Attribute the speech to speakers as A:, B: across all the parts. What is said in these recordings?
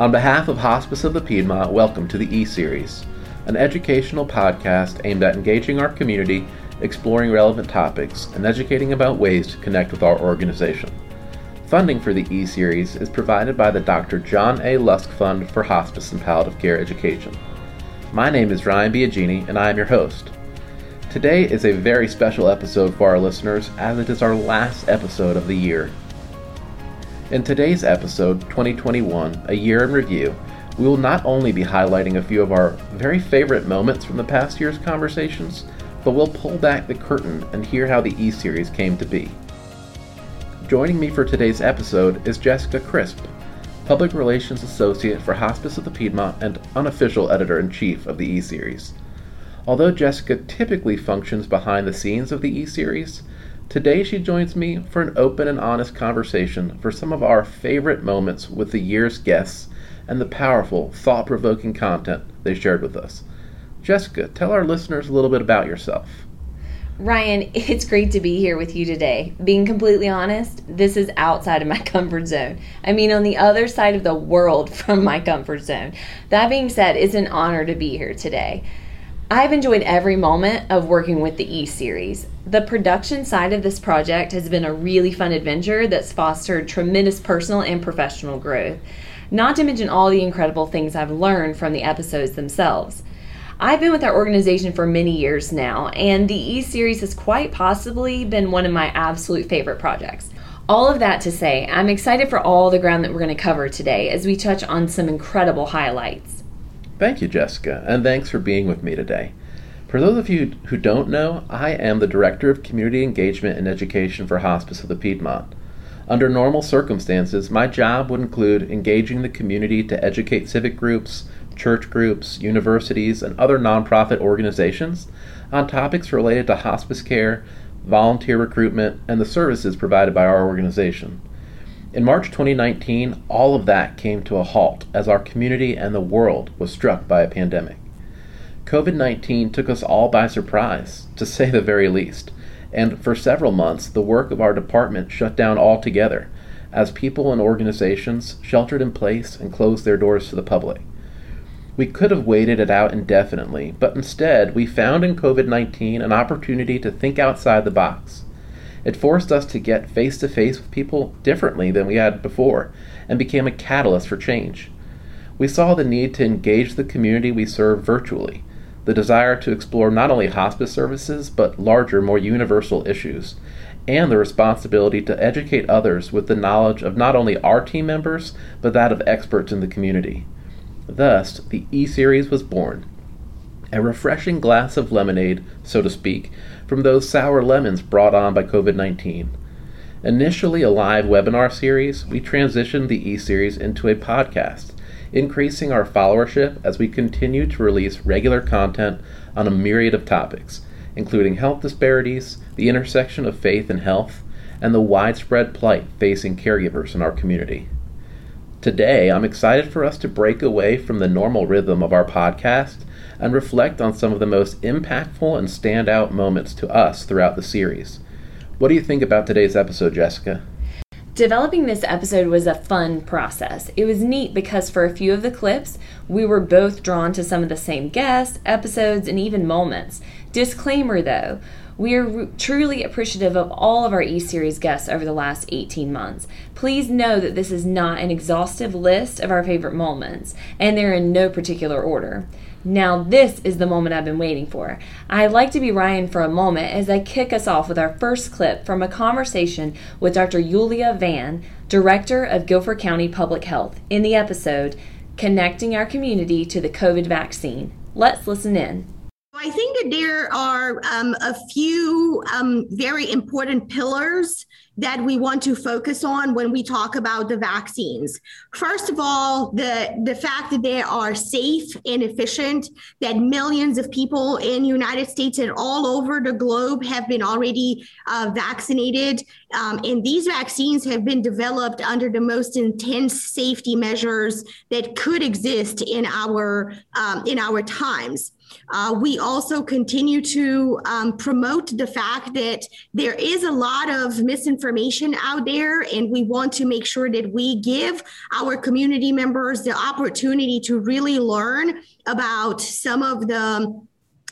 A: On behalf of Hospice of the Piedmont, welcome to the E Series, an educational podcast aimed at engaging our community, exploring relevant topics, and educating about ways to connect with our organization. Funding for the E Series is provided by the Dr. John A. Lusk Fund for Hospice and Palliative Care Education. My name is Ryan Biagini, and I am your host. Today is a very special episode for our listeners, as it is our last episode of the year. In today's episode, 2021, A Year in Review, we will not only be highlighting a few of our very favorite moments from the past year's conversations, but we'll pull back the curtain and hear how the E Series came to be. Joining me for today's episode is Jessica Crisp, Public Relations Associate for Hospice of the Piedmont and unofficial editor in chief of the E Series. Although Jessica typically functions behind the scenes of the E Series, Today, she joins me for an open and honest conversation for some of our favorite moments with the year's guests and the powerful, thought provoking content they shared with us. Jessica, tell our listeners a little bit about yourself.
B: Ryan, it's great to be here with you today. Being completely honest, this is outside of my comfort zone. I mean, on the other side of the world from my comfort zone. That being said, it's an honor to be here today. I've enjoyed every moment of working with the E series. The production side of this project has been a really fun adventure that's fostered tremendous personal and professional growth, not to mention all the incredible things I've learned from the episodes themselves. I've been with our organization for many years now, and the E series has quite possibly been one of my absolute favorite projects. All of that to say, I'm excited for all the ground that we're going to cover today as we touch on some incredible highlights.
A: Thank you, Jessica, and thanks for being with me today. For those of you who don't know, I am the Director of Community Engagement and Education for Hospice of the Piedmont. Under normal circumstances, my job would include engaging the community to educate civic groups, church groups, universities, and other nonprofit organizations on topics related to hospice care, volunteer recruitment, and the services provided by our organization. In March 2019, all of that came to a halt as our community and the world was struck by a pandemic. COVID 19 took us all by surprise, to say the very least, and for several months the work of our department shut down altogether as people and organizations sheltered in place and closed their doors to the public. We could have waited it out indefinitely, but instead we found in COVID 19 an opportunity to think outside the box it forced us to get face to face with people differently than we had before and became a catalyst for change. We saw the need to engage the community we serve virtually, the desire to explore not only hospice services but larger, more universal issues, and the responsibility to educate others with the knowledge of not only our team members but that of experts in the community. Thus, the E Series was born. A refreshing glass of lemonade, so to speak, from those sour lemons brought on by COVID 19. Initially a live webinar series, we transitioned the e series into a podcast, increasing our followership as we continue to release regular content on a myriad of topics, including health disparities, the intersection of faith and health, and the widespread plight facing caregivers in our community. Today, I'm excited for us to break away from the normal rhythm of our podcast and reflect on some of the most impactful and standout moments to us throughout the series. What do you think about today's episode, Jessica?
B: Developing this episode was a fun process. It was neat because for a few of the clips, we were both drawn to some of the same guests, episodes, and even moments. Disclaimer though, we are truly appreciative of all of our E Series guests over the last 18 months. Please know that this is not an exhaustive list of our favorite moments, and they're in no particular order. Now, this is the moment I've been waiting for. I'd like to be Ryan for a moment as I kick us off with our first clip from a conversation with Dr. Iulia Vann, Director of Guilford County Public Health, in the episode Connecting Our Community to the COVID Vaccine. Let's listen in.
C: I think that there are um, a few um, very important pillars that we want to focus on when we talk about the vaccines. First of all, the, the fact that they are safe and efficient, that millions of people in the United States and all over the globe have been already uh, vaccinated. Um, and these vaccines have been developed under the most intense safety measures that could exist in our um, in our times. Uh, we also continue to um, promote the fact that there is a lot of misinformation out there, and we want to make sure that we give our community members the opportunity to really learn about some of the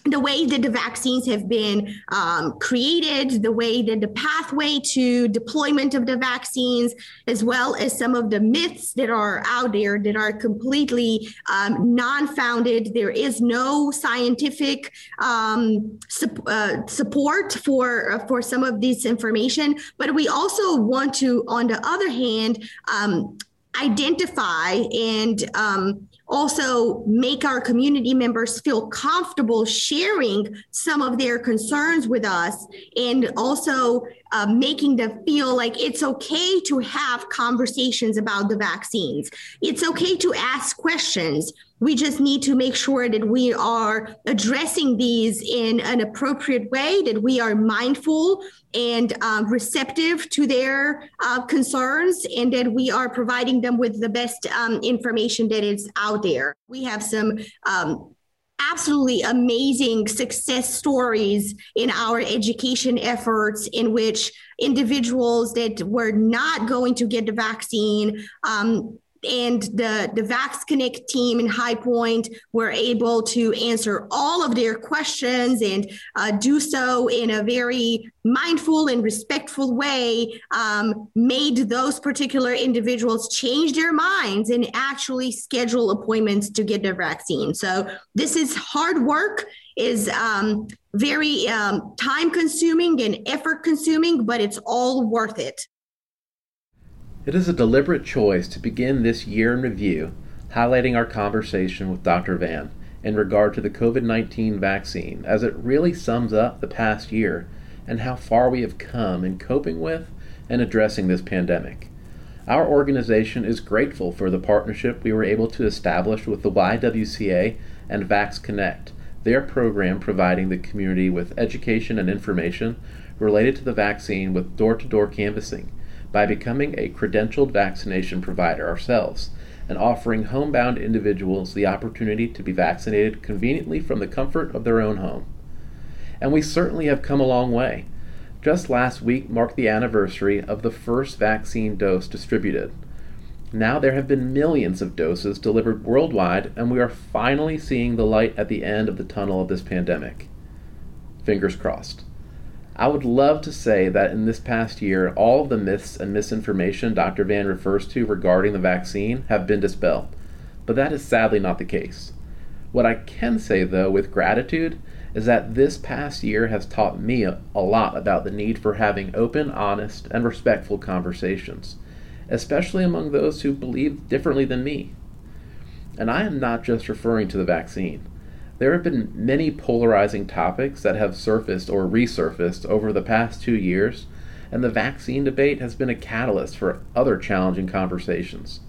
C: the way that the vaccines have been um, created, the way that the pathway to deployment of the vaccines, as well as some of the myths that are out there that are completely um, non-founded. There is no scientific um, su- uh, support for uh, for some of this information, but we also want to, on the other hand, um, identify and um, also make our community members feel comfortable sharing some of their concerns with us and also uh, making them feel like it's okay to have conversations about the vaccines. It's okay to ask questions. We just need to make sure that we are addressing these in an appropriate way, that we are mindful and uh, receptive to their uh, concerns, and that we are providing them with the best um, information that is out there. We have some um, absolutely amazing success stories in our education efforts in which individuals that were not going to get the vaccine um, and the the Vax Connect team in High Point were able to answer all of their questions and uh, do so in a very mindful and respectful way. Um, made those particular individuals change their minds and actually schedule appointments to get their vaccine. So this is hard work. Is um, very um, time consuming and effort consuming, but it's all worth it.
A: It is a deliberate choice to begin this year in review highlighting our conversation with Dr. Vann in regard to the COVID 19 vaccine, as it really sums up the past year and how far we have come in coping with and addressing this pandemic. Our organization is grateful for the partnership we were able to establish with the YWCA and Vax Connect, their program providing the community with education and information related to the vaccine with door to door canvassing by becoming a credentialed vaccination provider ourselves and offering homebound individuals the opportunity to be vaccinated conveniently from the comfort of their own home. And we certainly have come a long way. Just last week marked the anniversary of the first vaccine dose distributed. Now there have been millions of doses delivered worldwide, and we are finally seeing the light at the end of the tunnel of this pandemic. Fingers crossed. I would love to say that in this past year, all of the myths and misinformation Dr. Vann refers to regarding the vaccine have been dispelled, but that is sadly not the case. What I can say, though, with gratitude, is that this past year has taught me a, lot about the need for having open, honest, and respectful conversations, especially among those who believe differently than me. And I am not just referring to the vaccine. There have been many polarizing topics that have surfaced or resurfaced over the past two years, and the vaccine debate has been a catalyst for other challenging conversations.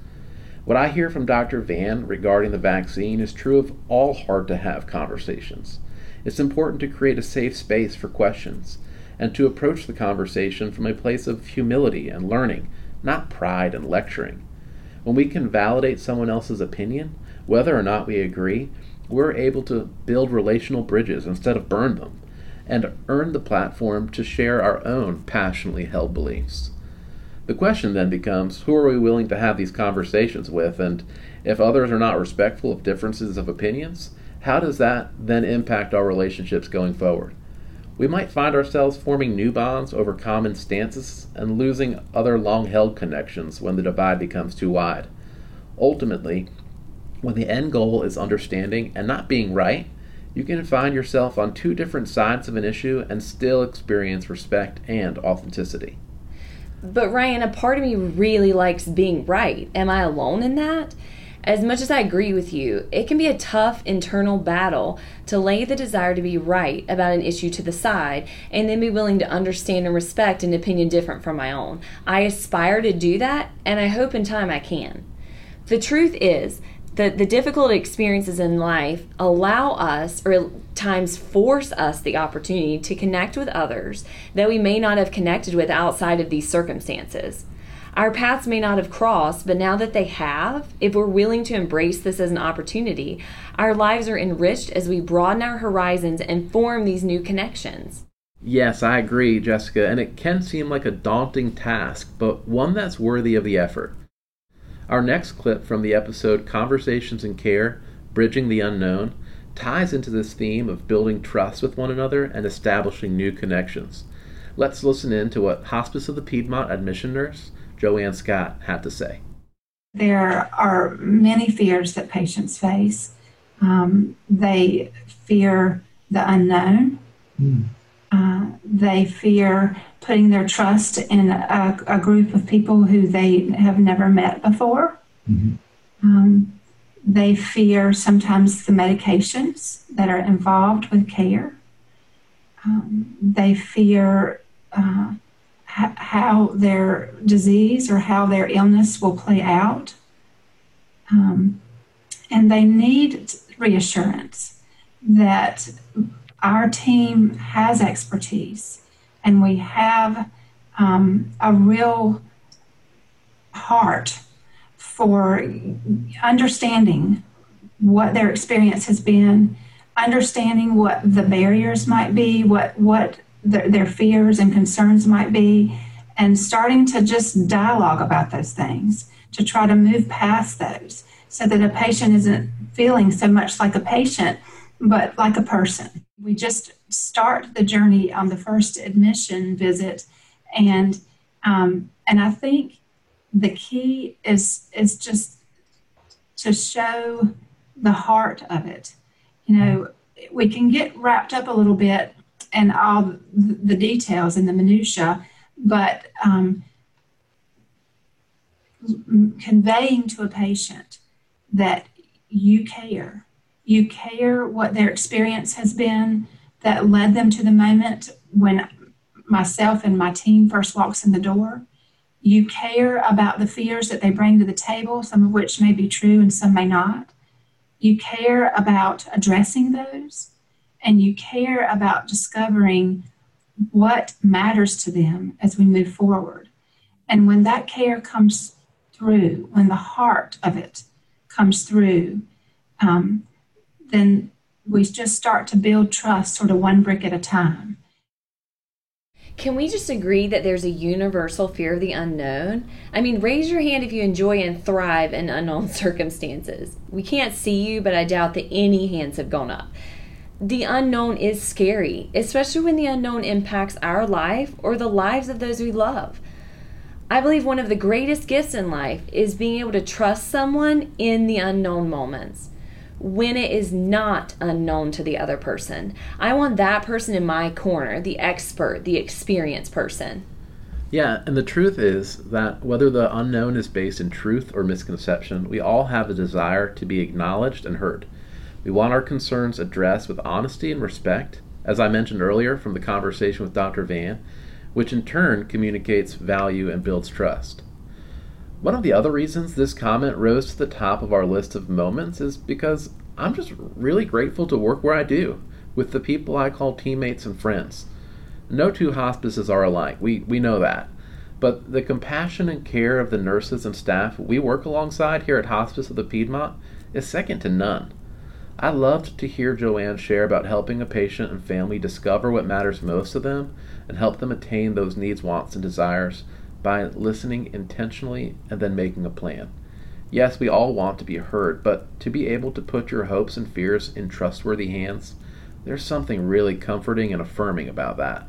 A: What I hear from Dr. Vann regarding the vaccine is true of all hard to have conversations. It's important to create a safe space for questions and to approach the conversation from a place of humility and learning, not pride and lecturing. When we can validate someone else's opinion, whether or not we agree, we're able to build relational bridges instead of burn them, and earn the platform to share our own passionately held beliefs. The question then becomes who are we willing to have these conversations with, and if others are not respectful of differences of opinions, how does that then impact our relationships going forward? We might find ourselves forming new bonds over common stances and losing other long held connections when the divide becomes too wide. Ultimately, when the end goal is understanding and not being right, you can find yourself on two different sides of an issue and still experience respect and authenticity.
B: But Ryan, a part of me really likes being right. Am I alone in that? As much as I agree with you, it can be a tough internal battle to lay the desire to be right about an issue to the side and then be willing to understand and respect an opinion different from my own. I aspire to do that, and I hope in time I can. The truth is, the, the difficult experiences in life allow us or times force us the opportunity to connect with others that we may not have connected with outside of these circumstances Our paths may not have crossed, but now that they have, if we're willing to embrace this as an opportunity, our lives are enriched as we broaden our horizons and form these new connections.
A: Yes, I agree, Jessica, and it can seem like a daunting task, but one that's worthy of the effort. Our next clip from the episode Conversations in Care Bridging the Unknown ties into this theme of building trust with one another and establishing new connections. Let's listen in to what Hospice of the Piedmont admission nurse Joanne Scott had to say.
D: There are many fears that patients face. Um, they fear the unknown. Mm. Uh, they fear putting their trust in a, a, group of people who they have never met before. Mm-hmm. Um, they fear sometimes the medications that are involved with care. Um, they fear uh, h- how their disease or how their illness will play out. Um, and they need reassurance that our team has expertise and we have um, a real heart for understanding what their experience has been, understanding what the barriers might be, what what their, their fears and concerns might be, and starting to just dialogue about those things to try to move past those so that a patient isn't feeling so much like a patient but like a person. We just start the journey on the first admission visit, and um, and I think the key is is just to show the heart of it. You know, we can get wrapped up a little bit in all the details and the minutia, but um, conveying to a patient that you care you care what their experience has been that led them to the moment when myself and my team first walks in the door. You care about the fears that they bring to the table, some of which may be true and some may not. You care about addressing those, and you care about discovering what matters to them as we move forward. And when that care comes through, when the heart of it comes through, um, then we just start to build trust sort of one brick at a time.
B: Can we just agree that there's a universal fear of the unknown? I mean, raise your hand if you enjoy and thrive in unknown circumstances. We can't see you, but I doubt that any hands have gone up. The unknown is scary, especially when the unknown impacts our life or the lives of those we love. I believe one of the greatest gifts in life is being able to trust someone in the unknown moments when it is not unknown to the other person. I want that person in my corner, the expert, the experienced person.
A: Yeah, and the truth is that whether the unknown is based in truth or misconception, we all have a desire to be acknowledged and heard. We want our concerns addressed with honesty and respect, as I mentioned earlier from the conversation with Dr. Vann, which in turn communicates value and builds trust. One of the other reasons this comment rose to the top of our list of moments is because I'm just really grateful to work where I do, with the people I call teammates and friends. No two hospices are alike, we, we know that. But the compassion and care of the nurses and staff we work alongside here at Hospice of the Piedmont is second to none. I loved to hear Joanne share about helping a patient and family discover what matters most to them and help them attain those needs, wants, and desires by listening intentionally and then making a plan. Yes, we all want to be heard, but to be able to put your hopes and fears in trustworthy hands, there's something really comforting and affirming about that.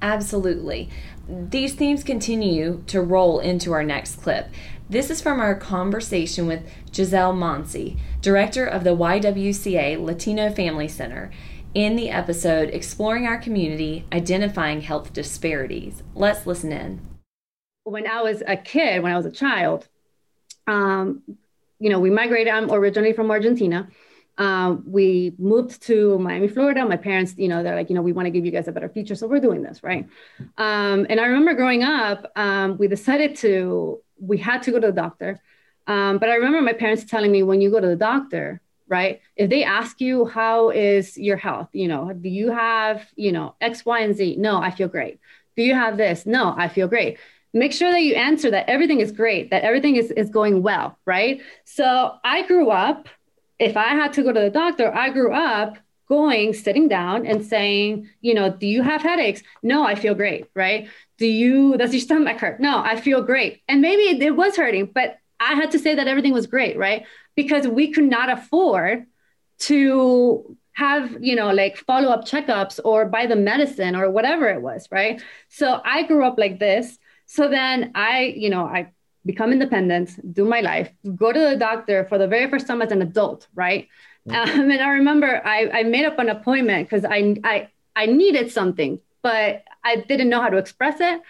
B: Absolutely. These themes continue to roll into our next clip. This is from our conversation with Giselle Monsi, director of the YWCA Latino Family Center, in the episode Exploring Our Community Identifying Health Disparities. Let's listen in
E: when I was a kid, when I was a child, um, you know, we migrated. I'm originally from Argentina. Um, we moved to Miami, Florida. My parents, you know, they're like, you know, we want to give you guys a better future, so we're doing this, right? Um, and I remember growing up, um, we decided to, we had to go to the doctor. Um, but I remember my parents telling me, when you go to the doctor, right? If they ask you how is your health, you know, do you have, you know, X, Y, and Z? No, I feel great. Do you have this? No, I feel great make sure that you answer that everything is great, that everything is, is going well, right? So I grew up, if I had to go to the doctor, I grew up going, sitting down and saying, you know, do you have headaches? No, I feel great, right? Do you, does your stomach hurt? No, I feel great. And maybe it was hurting, but I had to say that everything was great, right? Because we could not afford to have you know like follow up checkups or buy the medicine or whatever it was right so i grew up like this so then i you know i become independent do my life go to the doctor for the very first time as an adult right mm-hmm. um, and i remember i, I made up an appointment because I, I i needed something but i didn't know how to express it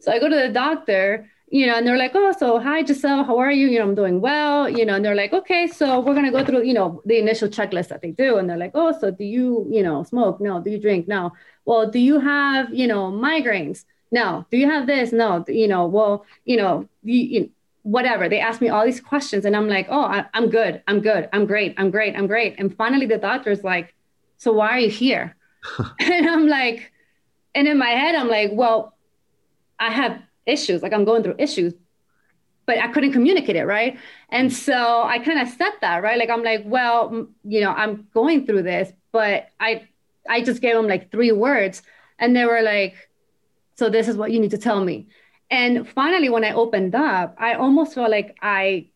E: so i go to the doctor you know, and they're like, oh, so hi, Giselle, how are you? You know, I'm doing well, you know, and they're like, okay, so we're going to go through, you know, the initial checklist that they do. And they're like, oh, so do you, you know, smoke? No. Do you drink? No. Well, do you have, you know, migraines? No. Do you have this? No. You know, well, you know, you, you whatever. They ask me all these questions and I'm like, oh, I, I'm good. I'm good. I'm great. I'm great. I'm great. And finally the doctor's like, so why are you here? and I'm like, and in my head, I'm like, well, I have issues like i'm going through issues but i couldn't communicate it right and mm. so i kind of said that right like i'm like well you know i'm going through this but i i just gave them like three words and they were like so this is what you need to tell me and finally when i opened up i almost felt like i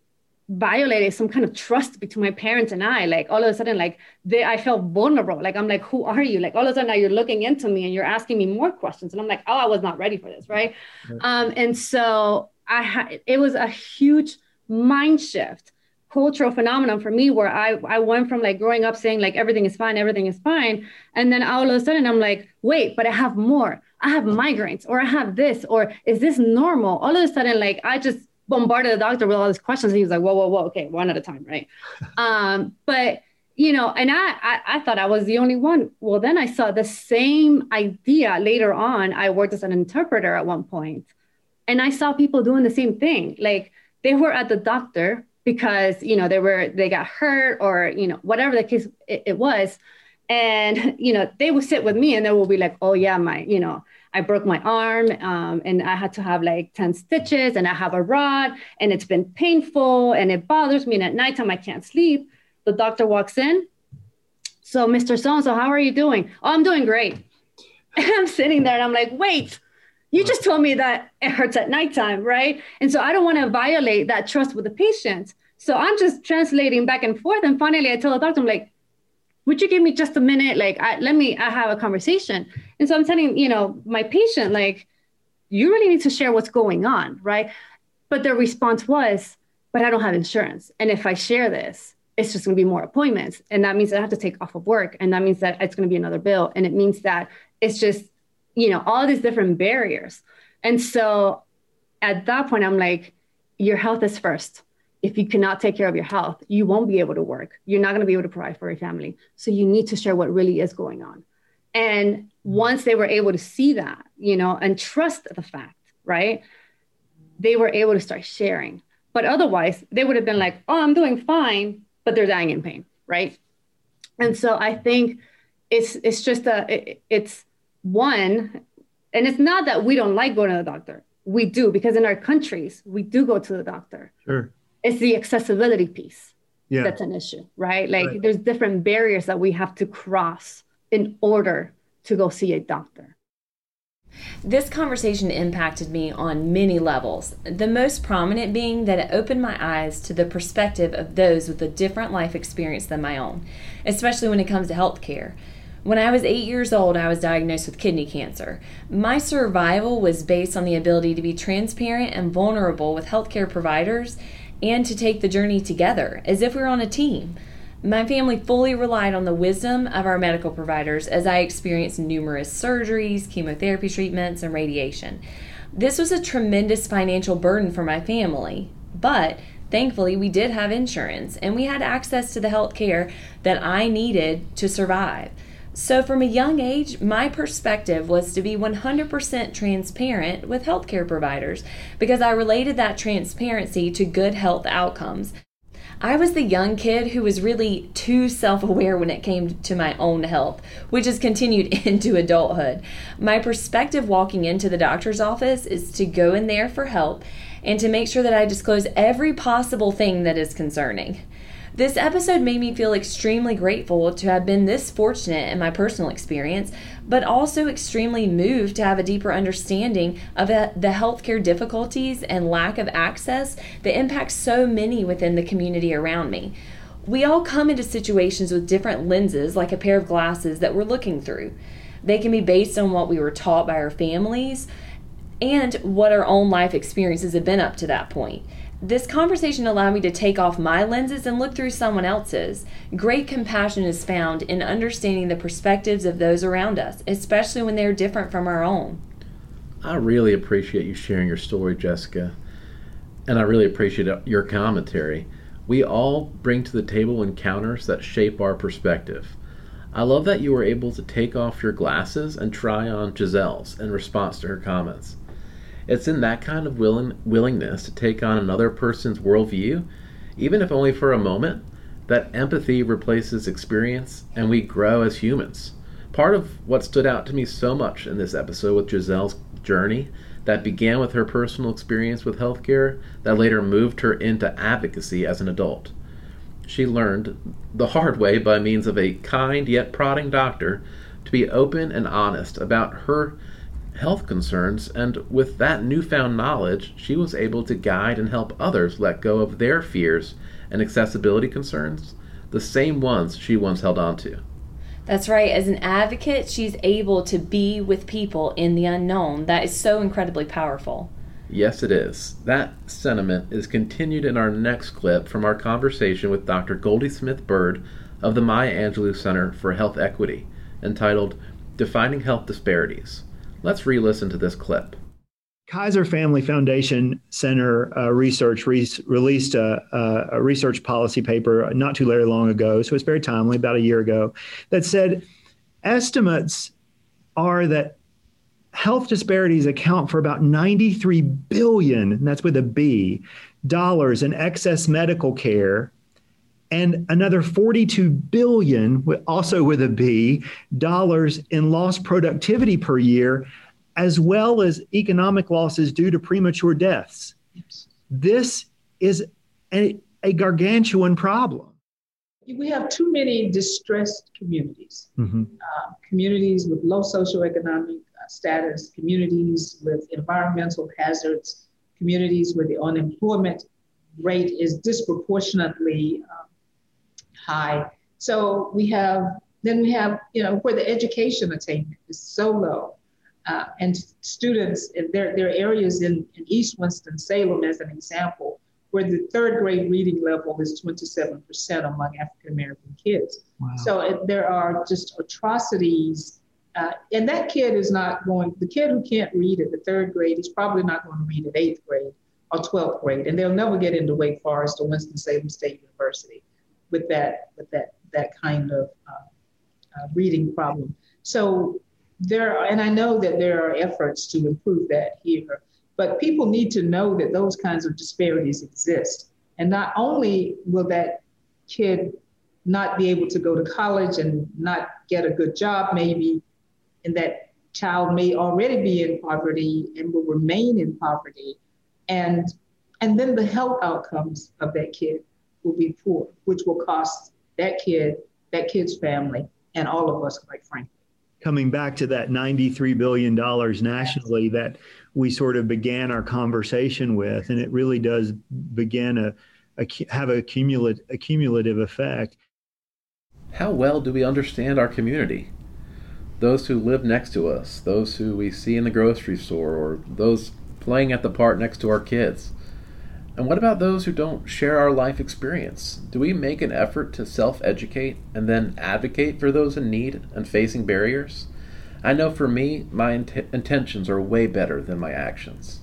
E: violated some kind of trust between my parents and I. Like all of a sudden, like they, I felt vulnerable. Like I'm like, who are you? Like all of a sudden now you're looking into me and you're asking me more questions. And I'm like, oh, I was not ready for this, right? Um, and so I had it was a huge mind shift, cultural phenomenon for me where I I went from like growing up saying like everything is fine, everything is fine, and then all of a sudden I'm like, wait, but I have more. I have migraines, or I have this, or is this normal? All of a sudden, like I just bombarded the doctor with all these questions. And he was like, whoa, whoa, whoa, okay, one at a time, right? um, but you know, and I, I, I thought I was the only one. Well, then I saw the same idea later on. I worked as an interpreter at one point, and I saw people doing the same thing. Like they were at the doctor because you know they were they got hurt or you know whatever the case it, it was, and you know they will sit with me and they will be like, oh yeah, my you know I broke my arm um, and I had to have like 10 stitches and I have a rod and it's been painful and it bothers me. And at nighttime, I can't sleep. The doctor walks in. So, Mr. So and so, how are you doing? Oh, I'm doing great. And I'm sitting there and I'm like, wait, you just told me that it hurts at nighttime, right? And so I don't want to violate that trust with the patient. So I'm just translating back and forth. And finally, I tell the doctor, I'm like, would you give me just a minute? Like, I, let me I have a conversation. And so I'm telling, you know, my patient, like, you really need to share what's going on, right? But their response was, but I don't have insurance. And if I share this, it's just going to be more appointments. And that means I have to take off of work. And that means that it's going to be another bill. And it means that it's just, you know, all these different barriers. And so at that point, I'm like, your health is first if you cannot take care of your health, you won't be able to work. You're not going to be able to provide for your family. So you need to share what really is going on. And once they were able to see that, you know, and trust the fact, right? They were able to start sharing. But otherwise, they would have been like, oh, I'm doing fine, but they're dying in pain, right? And so I think it's it's just a it, it's one, and it's not that we don't like going to the doctor. We do because in our countries we do go to the doctor.
F: Sure
E: it's the accessibility piece yeah. that's an issue, right? Like right. there's different barriers that we have to cross in order to go see a doctor.
B: This conversation impacted me on many levels, the most prominent being that it opened my eyes to the perspective of those with a different life experience than my own, especially when it comes to healthcare. When I was eight years old, I was diagnosed with kidney cancer. My survival was based on the ability to be transparent and vulnerable with healthcare providers and to take the journey together as if we were on a team. My family fully relied on the wisdom of our medical providers as I experienced numerous surgeries, chemotherapy treatments, and radiation. This was a tremendous financial burden for my family, but thankfully we did have insurance and we had access to the health care that I needed to survive. So, from a young age, my perspective was to be 100% transparent with healthcare providers because I related that transparency to good health outcomes. I was the young kid who was really too self aware when it came to my own health, which has continued into adulthood. My perspective walking into the doctor's office is to go in there for help and to make sure that I disclose every possible thing that is concerning. This episode made me feel extremely grateful to have been this fortunate in my personal experience, but also extremely moved to have a deeper understanding of uh, the healthcare difficulties and lack of access that impacts so many within the community around me. We all come into situations with different lenses, like a pair of glasses that we're looking through. They can be based on what we were taught by our families and what our own life experiences have been up to that point. This conversation allowed me to take off my lenses and look through someone else's. Great compassion is found in understanding the perspectives of those around us, especially when they're different from our own.
A: I really appreciate you sharing your story, Jessica, and I really appreciate your commentary. We all bring to the table encounters that shape our perspective. I love that you were able to take off your glasses and try on Giselle's in response to her comments. It's in that kind of willing, willingness to take on another person's worldview, even if only for a moment, that empathy replaces experience and we grow as humans. Part of what stood out to me so much in this episode with Giselle's journey that began with her personal experience with healthcare that later moved her into advocacy as an adult. She learned the hard way by means of a kind yet prodding doctor to be open and honest about her health concerns, and with that newfound knowledge, she was able to guide and help others let go of their fears and accessibility concerns, the same ones she once held on to.
B: That's right. As an advocate, she's able to be with people in the unknown. That is so incredibly powerful.
A: Yes, it is. That sentiment is continued in our next clip from our conversation with Dr. Goldie Smith Byrd of the Maya Angelou Center for Health Equity, entitled Defining Health Disparities. Let's re listen to this clip.
F: Kaiser Family Foundation Center uh, Research re- released a, a, research policy paper not too very long ago, so it's very timely, about a year ago, that said estimates are that health disparities account for about 93 billion, that's with a B, dollars in excess medical care and another 42 billion also with a b dollars in lost productivity per year as well as economic losses due to premature deaths. This is a, a gargantuan problem.
G: We have too many distressed communities. Mm-hmm. uh, communities with low socioeconomic uh, status communities with environmental hazards communities where the unemployment rate is disproportionately uh, high. So we have, then we have, you know, where the education attainment is so low. Uh, and students, there, there are areas in, in East Winston-Salem, as an example, where the third grade reading level is 27% among African American kids. Wow. So it, there are just atrocities. Uh, and that kid is not going, the kid who can't read at the third grade is probably not going to read at eighth grade or 12th grade. And they'll never get into Wake Forest or Winston-Salem State University with that with that that kind of uh, uh, reading problem. So there, are, and I know that there are efforts to improve that here, but people need to know that those kinds of disparities exist. And not only will that kid not be able to go to college and not get a good job, maybe, and that child may already be in poverty and will remain in poverty, and and then the health outcomes of that kid will be poor, which will cost that kid, that kid's family, and all of us, quite frankly.
F: Coming back to that $93 billion nationally that we sort of began our conversation with, and it really does begin a, a have a cumulative, a cumulative effect.
A: How well do we understand our community? Those who live next to us, those who we see in the grocery store, or those playing at the park next to our kids. And what about those who don't share our life experience? Do we make an effort to self educate and then advocate for those in need and facing barriers? I know for me, my int- intentions are way better than my actions.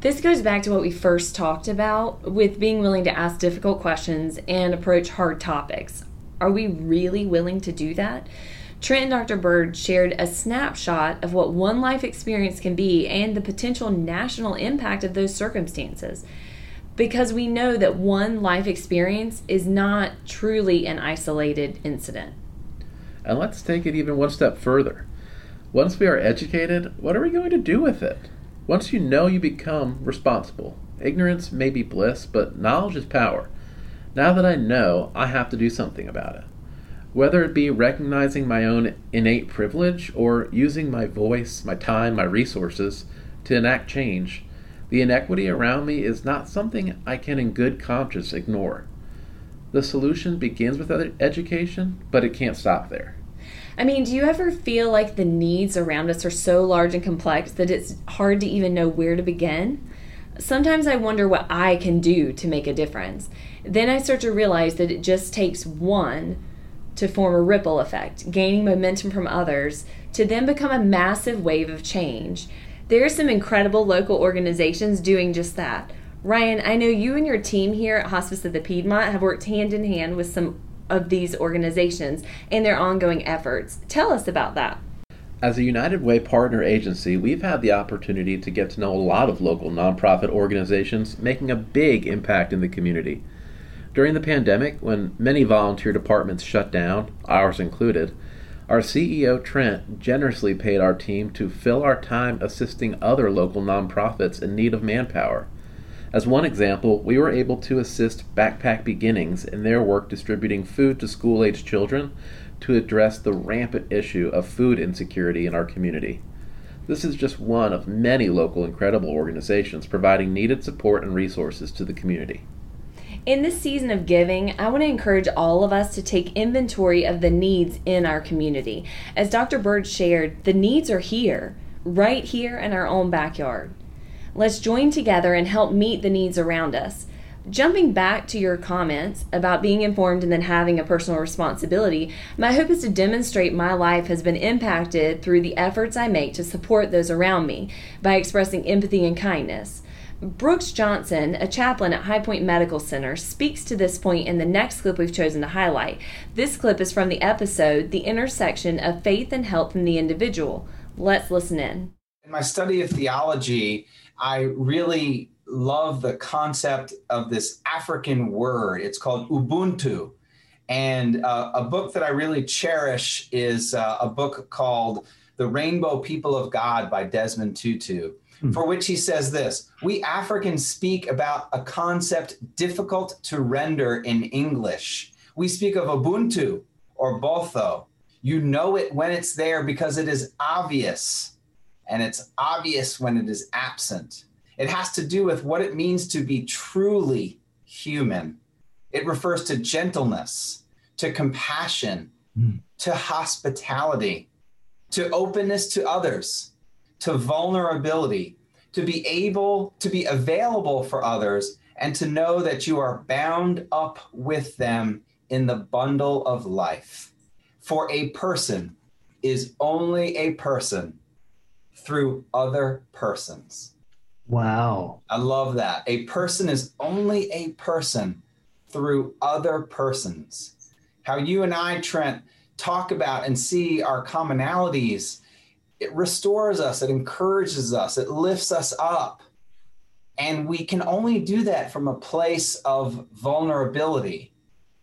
B: This goes back to what we first talked about with being willing to ask difficult questions and approach hard topics. Are we really willing to do that? Trent and Dr. Byrd shared a snapshot of what one life experience can be and the potential national impact of those circumstances. because we know that one life experience is not truly an isolated incident.
A: And let's take it even one step further. Once we are educated, what are we going to do with it? Once you know, you become responsible. Ignorance may be bliss, but knowledge is power. Now that I know, I have to do something about it. Whether it be recognizing my own innate privilege or using my voice, my time, my resources to enact change, the inequity around me is not something I can in good conscience ignore. The solution begins with education, but it can't stop there.
B: I mean, do you ever feel like the needs around us are so large and complex that it's hard to even know where to begin? Sometimes I wonder what I can do to make a difference. Then I start to realize that it just takes one to form a ripple effect, gaining momentum from others to then become a massive wave of change. There are some incredible local organizations doing just that. Ryan, I know you and your team here at Hospice of the Piedmont have worked hand in hand with some of these organizations and their ongoing efforts. Tell us about that.
A: As a United Way partner agency, we've had the opportunity to get to know a lot of local nonprofit organizations making a big impact in the community. During the pandemic, when many volunteer departments shut down, ours included, our CEO Trent generously paid our team to fill our time assisting other local nonprofits in need of manpower. As one example, we were able to assist Backpack Beginnings in their work distributing food to school aged children to address the rampant issue of food insecurity in our community. This is just one of many local incredible organizations providing needed support and resources to the community.
B: In this season of giving, I want to encourage all of us to take inventory of the needs in our community. As Dr. Byrd shared, the needs are here, right here in our own backyard. Let's join together and help meet the needs around us. Jumping back to your comments about being informed and then having a personal responsibility, my hope is to demonstrate my life has been impacted through the efforts I make to support those around me by expressing empathy and kindness. Brooks Johnson, a chaplain at High Point Medical Center, speaks to this point in the next clip we've chosen to highlight. This clip is from the episode The Intersection of Faith and Health in the Individual. Let's listen in.
H: In my study of theology, I really love the concept of this African word. It's called Ubuntu. And uh, a book that I really cherish is uh, a book called The Rainbow People of God by Desmond Tutu. For which he says this We Africans speak about a concept difficult to render in English. We speak of Ubuntu or Botho. You know it when it's there because it is obvious and it's obvious when it is absent. It has to do with what it means to be truly human. It refers to gentleness, to compassion, mm. to hospitality, to openness to others, to vulnerability, to be able to be available for others, and to know that you are bound up with them in the bundle of life. For a person is only a person through other persons.
F: Wow.
H: I love that. A person is only a person through other persons. How you and I, Trent, talk about and see our commonalities, it restores us, it encourages us, it lifts us up. And we can only do that from a place of vulnerability.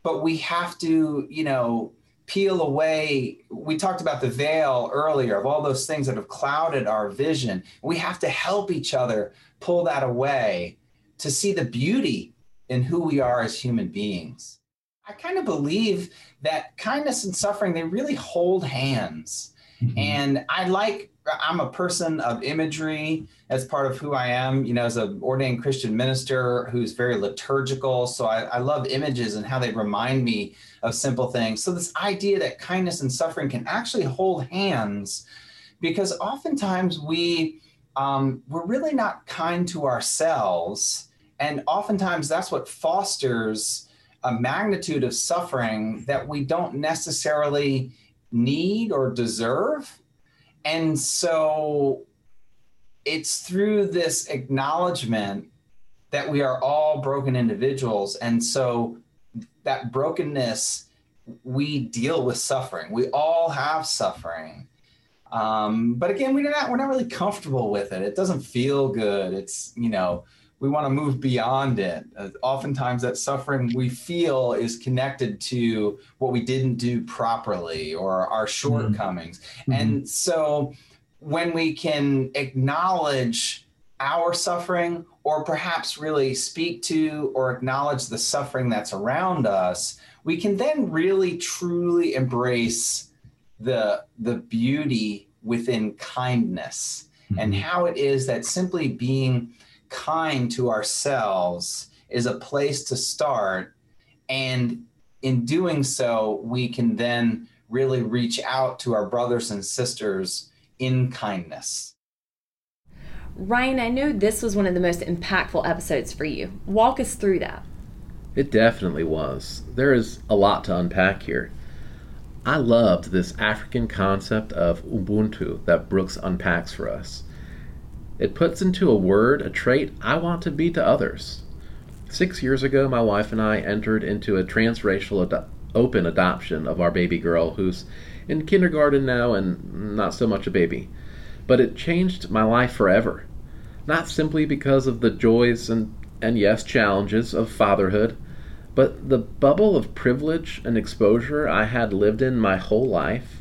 H: But we have to, you know, peel away we talked about the veil earlier of all those things that have clouded our vision we have to help each other pull that away to see the beauty in who we are as human beings i kind of believe that kindness and suffering they really hold hands mm-hmm. and i like I'm a person of imagery as part of who I am, you know, as an ordained Christian minister who's very liturgical. So I, I, love images and how they remind me of simple things. So this idea that kindness and suffering can actually hold hands because oftentimes we um, we're really not kind to ourselves. And oftentimes that's what fosters a magnitude of suffering that we don't necessarily need or deserve and so it's through this acknowledgement that we are all broken individuals. And so that brokenness, we deal with suffering. We all have suffering. Um, but again, we're not we're not really comfortable with it. It doesn't feel good. It's you know, we want to move beyond it. Uh, oftentimes, that suffering we feel is connected to what we didn't do properly or our mm-hmm. shortcomings. Mm-hmm. And so, when we can acknowledge our suffering, or perhaps really speak to or acknowledge the suffering that's around us, we can then really truly embrace the, the beauty within kindness mm-hmm. and how it is that simply being kind to ourselves is a place to start. And in doing so, we can then really reach out to our brothers and sisters in kindness.
B: Ryan, I know this was one of the most impactful episodes for you. Walk us through that.
A: It definitely was. There is a lot to unpack here. I loved this African concept of Ubuntu that Brooks unpacks for us. It puts into a word a trait I want to be to others. Six years ago, my wife and I entered into a transracial ad- open adoption of our baby girl, who's in kindergarten now and not so much a baby. But it changed my life forever. Not simply because of the joys and, and yes, challenges of fatherhood, but the bubble of privilege and exposure I had lived in my whole life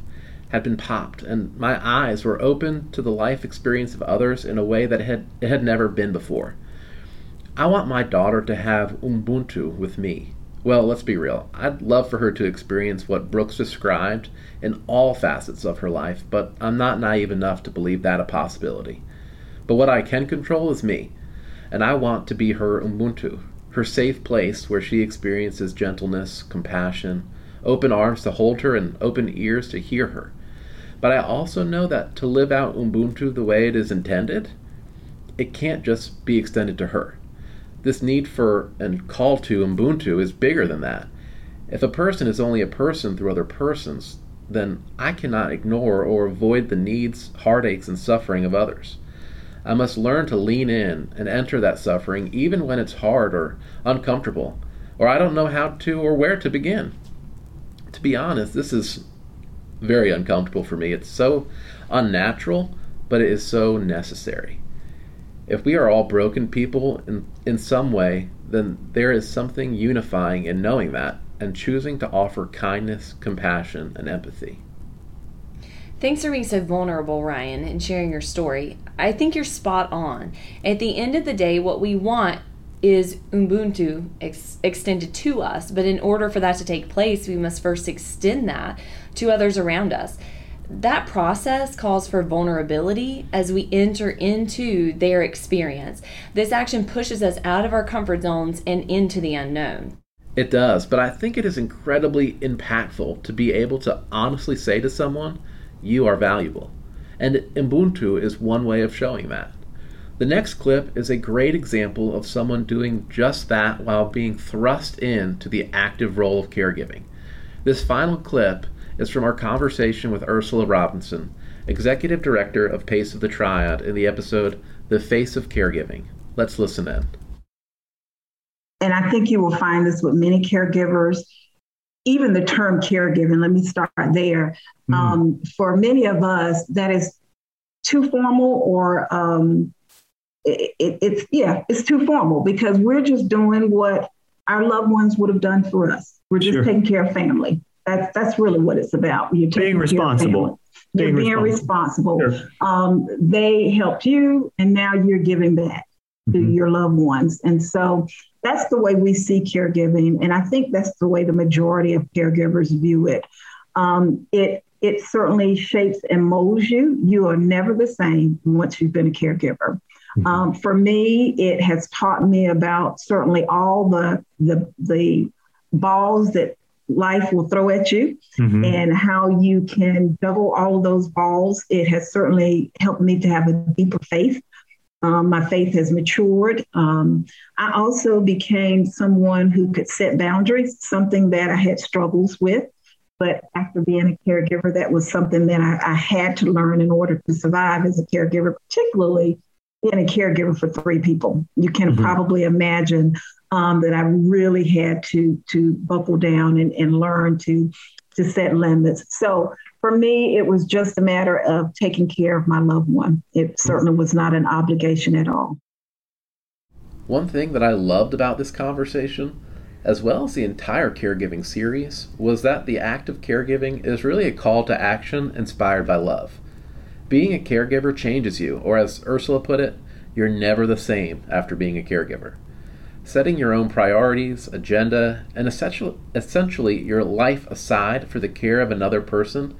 A: had been popped, and my eyes were open to the life experience of others in a way that had, it had never been before. I want my daughter to have Ubuntu with me. Well, let's be real. I'd love for her to experience what Brooks described in all facets of her life, but I'm not naive enough to believe that a possibility. But what I can control is me, and I want to be her Ubuntu, her safe place where she experiences gentleness, compassion, open arms to hold her, and open ears to hear her. But I also know that to live out Ubuntu the way it is intended, it can't just be extended to her. This need for and call to Ubuntu is bigger than that. If a person is only a person through other persons, then I cannot ignore or avoid the needs, heartaches, and suffering of others. I must learn to lean in and enter that suffering even when it's hard or uncomfortable, or I don't know how to or where to begin. To be honest, this is very uncomfortable for me. It's so unnatural, but it is so necessary. If we are all broken people in, in some way, then there is something unifying in knowing that and choosing to offer kindness, compassion, and empathy.
B: Thanks for being so vulnerable, Ryan, and sharing your story. I think you're spot on. At the end of the day, what we want is Ubuntu ex- extended to us, but in order for that to take place, we must first extend that to others around us. That process calls for vulnerability as we enter into their experience. This action pushes us out of our comfort zones and into the unknown.
A: It does, but I think it is incredibly impactful to be able to honestly say to someone, You are valuable. And Ubuntu is one way of showing that. The next clip is a great example of someone doing just that while being thrust into the active role of caregiving. This final clip is from our conversation with Ursula Robinson, Executive Director of PACE of the Triad, in the episode The Face of Caregiving. Let's listen in.
I: And I think you will find this with many caregivers, even the term caregiving, let me start there. Mm. Um, for many of us, that is too formal or um, it, it, it's, yeah, it's too formal because we're just doing what our loved ones would have done for us. We're just sure. taking care of family. That's that's really what it's about.
F: You're being responsible.
I: Being being responsible. Sure. Um, they helped you, and now you're giving back mm-hmm. to your loved ones. And so that's the way we see caregiving, and I think that's the way the majority of caregivers view it. Um, it it certainly shapes and molds you. You are never the same once you've been a caregiver. Mm-hmm. Um, for me, it has taught me about certainly all the the the balls that life will throw at you mm-hmm. and how you can juggle all of those balls. It has certainly helped me to have a deeper faith. Um, my faith has matured. Um, I also became someone who could set boundaries, something that I had struggles with. But after being a caregiver, that was something that I, I had to learn in order to survive as a caregiver, particularly being a caregiver for three people. You can mm-hmm. probably imagine um, that I really had to to buckle down and, and learn to to set limits. So for me, it was just a matter of taking care of my loved one. It certainly was not an obligation at all.
A: One thing that I loved about this conversation, as well as the entire caregiving series, was that the act of caregiving is really a call to action inspired by love. Being a caregiver changes you, or as Ursula put it, you're never the same after being a caregiver. Setting your own priorities, agenda, and essentially your life aside for the care of another person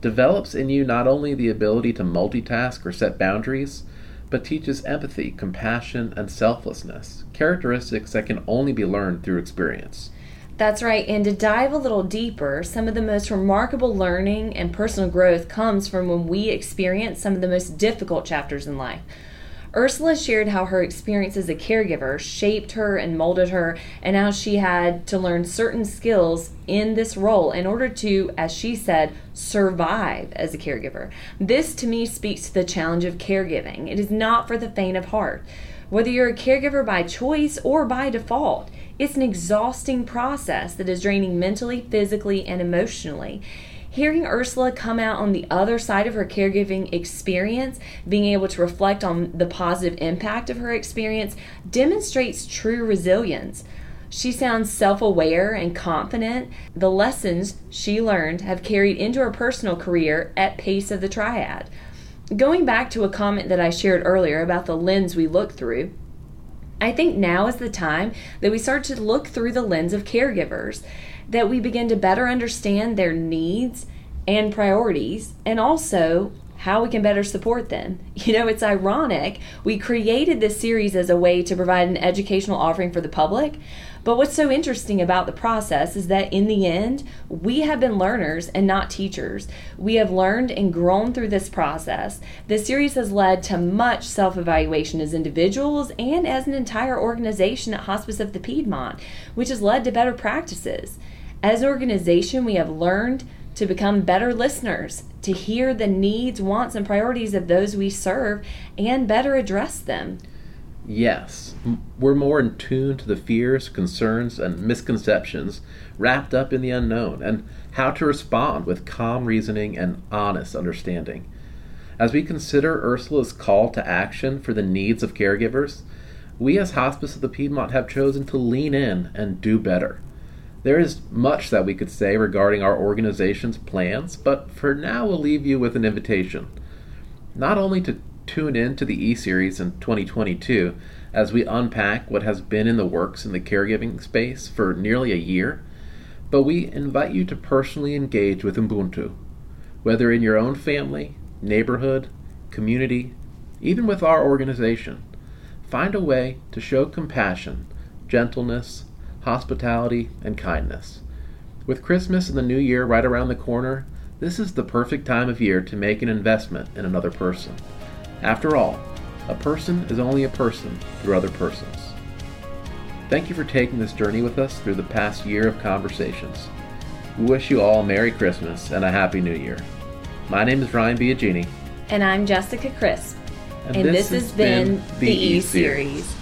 A: develops in you not only the ability to multitask or set boundaries, but teaches empathy, compassion, and selflessness, characteristics that can only be learned through experience.
B: That's right. And to dive a little deeper, some of the most remarkable learning and personal growth comes from when we experience some of the most difficult chapters in life. Ursula shared how her experience as a caregiver shaped her and molded her, and how she had to learn certain skills in this role in order to, as she said, survive as a caregiver. This to me speaks to the challenge of caregiving. It is not for the faint of heart. Whether you're a caregiver by choice or by default, it's an exhausting process that is draining mentally, physically, and emotionally. Hearing Ursula come out on the other side of her caregiving experience, being able to reflect on the positive impact of her experience, demonstrates true resilience. She sounds self aware and confident. The lessons she learned have carried into her personal career at Pace of the Triad. Going back to a comment that I shared earlier about the lens we look through, I think now is the time that we start to look through the lens of caregivers, that we begin to better understand their needs and priorities, and also how we can better support them. You know, it's ironic. We created this series as a way to provide an educational offering for the public. But what's so interesting about the process is that in the end, we have been learners and not teachers. We have learned and grown through this process. This series has led to much self evaluation as individuals and as an entire organization at Hospice of the Piedmont, which has led to better practices. As an organization, we have learned to become better listeners, to hear the needs, wants, and priorities of those we serve, and better address them.
A: Yes, we're more in tune to the fears, concerns, and misconceptions wrapped up in the unknown, and how to respond with calm reasoning and honest understanding. As we consider Ursula's call to action for the needs of caregivers, we as Hospice of the Piedmont have chosen to lean in and do better. There is much that we could say regarding our organization's plans, but for now we'll leave you with an invitation. Not only to tune in to the E Series in 2022 as we unpack what has been in the works in the caregiving space for nearly a year, but we invite you to personally engage with Ubuntu, whether in your own family, neighborhood, community, even with our organization. Find a way to show compassion, gentleness, hospitality, and kindness. With Christmas and the New Year right around the corner, this is the perfect time of year to make an investment in another person. After all, a person is only a person through other persons. Thank you for taking this journey with us through the past year of conversations. We wish you all Merry Christmas and a Happy New Year. My name is Ryan Biagini.
B: And I'm Jessica Crisp. And, and this, this, has been, been the E Series.